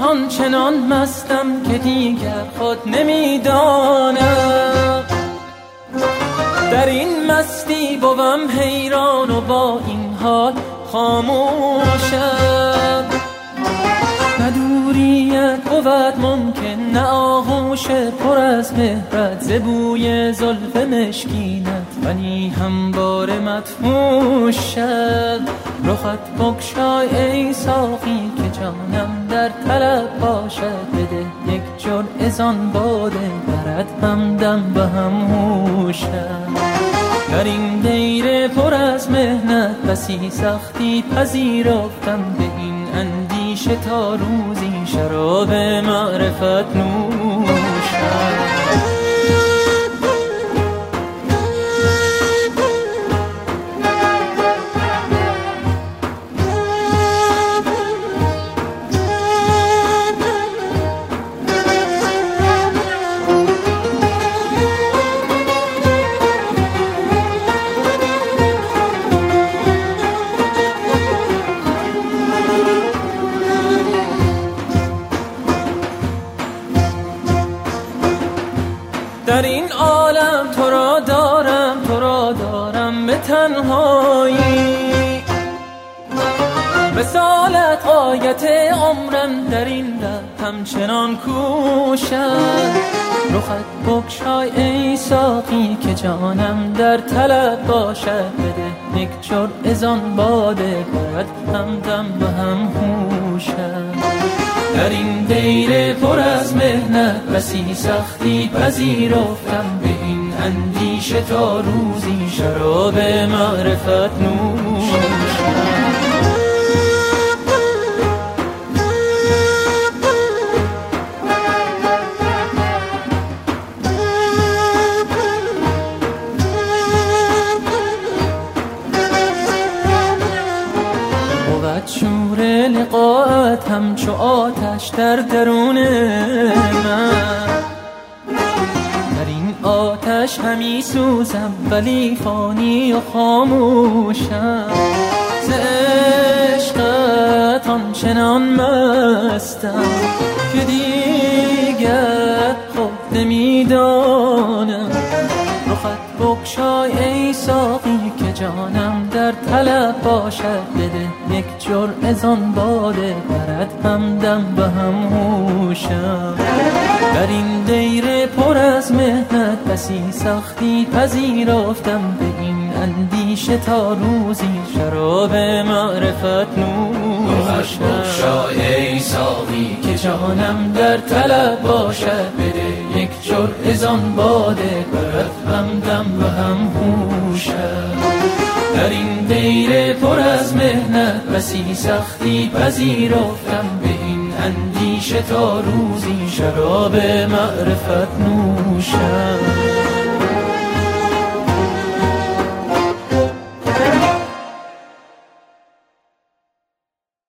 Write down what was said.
آنچنان مستم که دیگر خود نمی‌دانم. در این مستی بوم حیران و با این حال خاموشم. ندوریت بود ممکن نه آغوش پر از مهرت زبوی زلف مشکینت ولی همبار مدفوش شد. رخت بکشای ای ساقی که جانم در طلب باشد. بده یک جور ازان باده برد همدم به هم در این دیر پر از مهنت بسی سختی پذیرفتم. به این اندیشه تا روزی شراب معرفت نوشم در این عالم تو را دارم تو را دارم به تنهایی. مثالت آیت عمرم در این ره همچنان کوشم رخت بکشای ای ساقی که جانم در طلب باشد. بده یک چور ازان باده باید همدم به هم هوشم در این دیر پر از مهنت بسی سختی پذیرفتم به این اندیشه تا روزی شراب معرفت شور لقاءت همچو آتش در درون من. در این آتش همی سوزم ولی فانی و خاموشم. ز عشقت آنچنان مستم که دیگر خود نمی‌دانم رخت بکشای ای ساقی که جانم در طلب باشد بده. یک جور ازان باده برد. همدم به هم هوشم. در این دیر پر از مهنت بسی سختی پذیرفتم. به این اندیشه تا روزی شراب معرفت نوشم ای ساقی که جانم در طلب باشد. بده یک جور ازان باده برد. همدم به هم هوشم. در این دیر پر از مهنت بسی سختی پذیرفتم به این اندیشه تا روزی شراب معرفت نوشم.